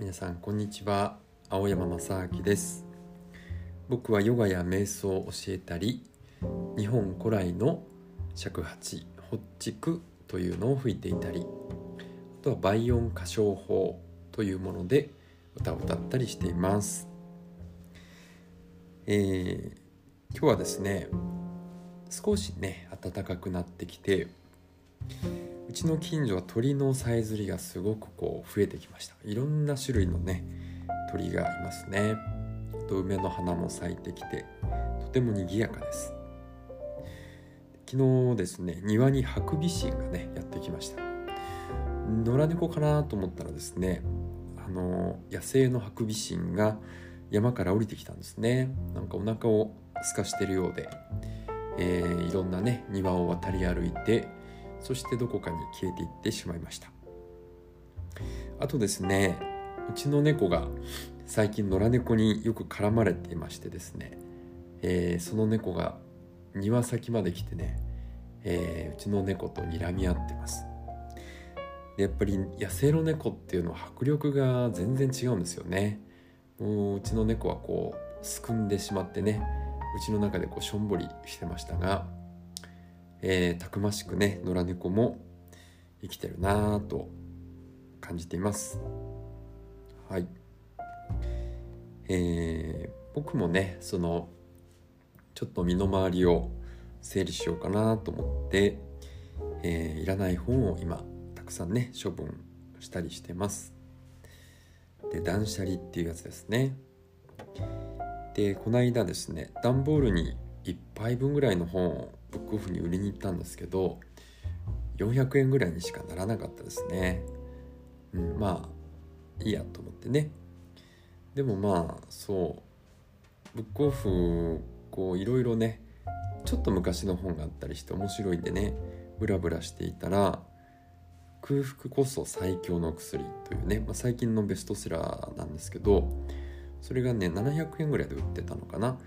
皆さんこんにちは。青山正明です。僕はヨガや瞑想を教えたり日本古来の尺八ホッチクというのを吹いていたりあとは倍音歌唱法というもので歌を歌ったりしています。えー、今日はですね少しね暖かくなってきてうちの近所は鳥のさえずりがすごくこう増えてきました。いろんな種類のね鳥がいますね。あと梅の花も咲いてきてとても賑やかです。昨日ですね庭にハクビシンがねやってきました。野良猫かなと思ったらですねあの野生のハクビシンが山から降りてきたんですね。なんかお腹をすかしてるようで、えー、いろんなね庭を渡り歩いてそしてどこかに消えていってしまいました。あとですねうちの猫が最近野良猫によく絡まれていましてですね、えー、その猫が庭先まで来てね、えー、うちの猫と睨み合ってます。やっぱり野生の猫っていうのは迫力が全然違うんですよね。もううちの猫はこうすくんでしまってねうちの中でこうしょんぼりしてましたがえー、たくましくね野良猫も生きてるなぁと感じています。はい。えー、僕もねそのちょっと身の回りを整理しようかなと思って、えー、いらない本を今たくさんね処分したりしてます。で断捨離っていうやつですね。でこの間ですね段ボールに1杯分ぐらいの本をブックオフに売りに行ったんですけど400円ぐらいにしかならなかったですね、うん、まあいいやと思ってね。でもまあそう。ブックオフこういろいろねちょっと昔の本があったりして面白いんでねブラブラしていたら空腹こそ最強の薬というね、まあ、最近のベストセラーなんですけどそれがね700円ぐらいで売ってたのかな。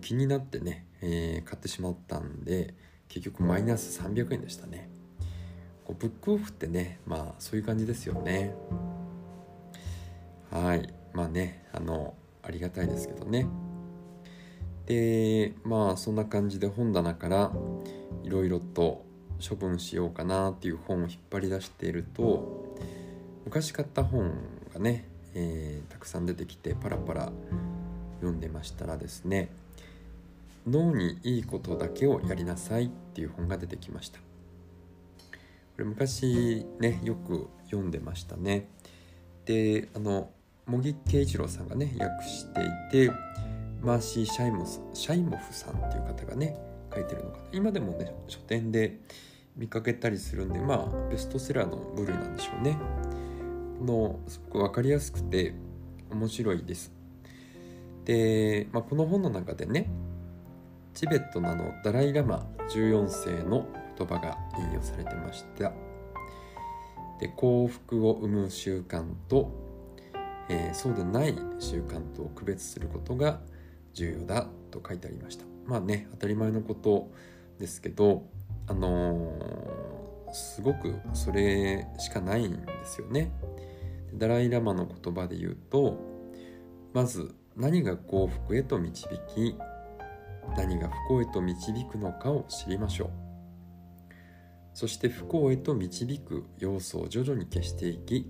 気になってね、えー、買ってしまったんで結局マイナス300円でしたね。こうブックオフってねまあそういう感じですよね。はい。まあねあのありがたいですけどね。でまあそんな感じで本棚からいろいろと処分しようかなっていう本を引っ張り出していると昔買った本がね、えー、たくさん出てきてパラパラ読んでましたらですね脳にいいことだけをやりなさいっていう本が出てきました。これ昔ねよく読んでましたね。であの茂木圭一郎さんがね訳していてマーシー・シャイモスシャイモフさんっていう方がね書いてるのかな。今でもね書店で見かけたりするんでまあベストセラーの部類なんでしょうね。のすごく分かりやすくて面白いです。で、まあ、この本の中でねチベットのあのダライ・ラマ14世の言葉が引用されてました。で幸福を生む習慣と、えー、そうでない習慣と区別することが重要だと書いてありました。まあね当たり前のことですけどあのー、すごくそれしかないんですよね。ダライ・ラマの言葉で言うとまず何が幸福へと導き何が不幸へと導くのかを知りましょう。そして不幸へと導く要素を徐々に消していき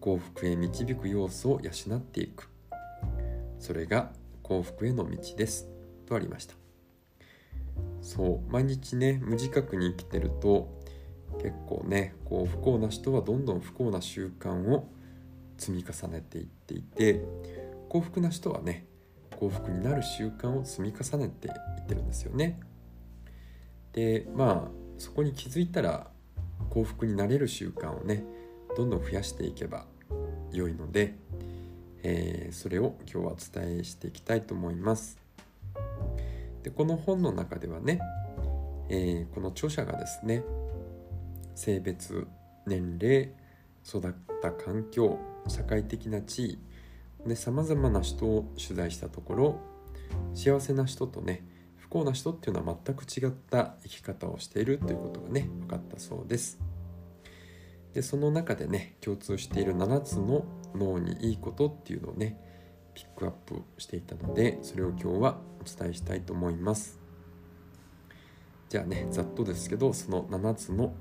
幸福へ導く要素を養っていく。それが幸福への道です。とありました。そう毎日ね無自覚に生きてると結構ねこう不幸な人はどんどん不幸な習慣を積み重ねていっていて幸福な人はね幸福になる習慣を積み重ねていってるんですよね。でまあそこに気づいたら幸福になれる習慣をねどんどん増やしていけば良いので、えー、それを今日はお伝えしていきたいと思います。でこの本の中ではね、えー、この著者がですね性別年齢育った環境社会的な地位でさまざまな人を取材したところ幸せな人とね不幸な人っていうのは全く違った生き方をしているということがね分かったそうです。でその中でね共通している7つの脳にいいことっていうのをねピックアップしていたのでそれを今日はお伝えしたいと思います。じゃあねざっとですけどその7つの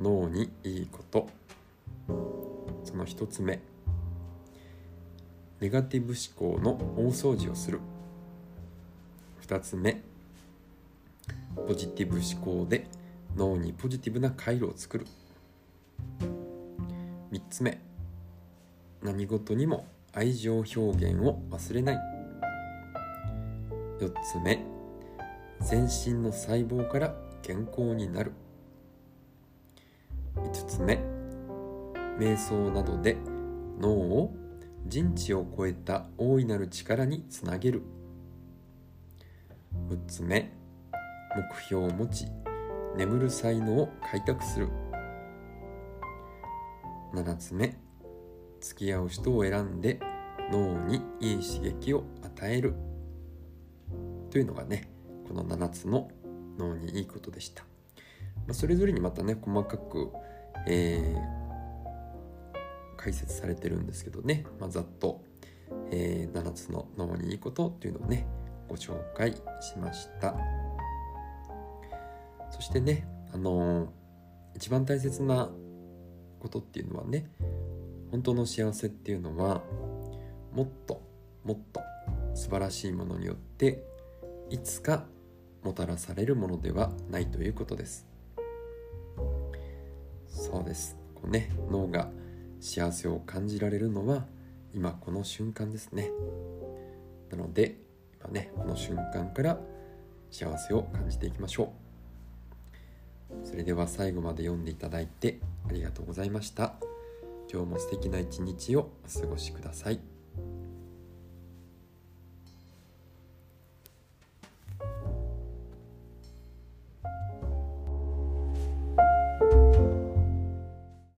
脳にいいこと。その1つ目。ネガティブ思考の大掃除をする。2つ目。ポジティブ思考で脳にポジティブな回路を作る。3つ目。何事にも愛情表現を忘れない。4つ目。全身の細胞から健康になる。5つ目。瞑想などで脳を人知を超えた大いなる力につなげる。6つ目。目標を持ち眠る才能を開拓する。7つ目。付き合う人を選んで脳にいい刺激を与える。というのがねこの7つの脳にいいことでした、まあ、それぞれにまたね細かく、えー、解説されてるんですけどね、まあ、ざっと、えー、7つの脳にいいことっていうのをねご紹介しました。そしてねあのー、一番大切なことっていうのはね本当の幸せっていうのはもっともっと素晴らしいものによっていつかもたらされるものではないということです。そうです。こうね脳が幸せを感じられるのは今この瞬間ですね。なので今ねこの瞬間から幸せを感じていきましょう。それでは最後まで読んでいただいてありがとうございました。今日も素敵な一日をお過ごしください。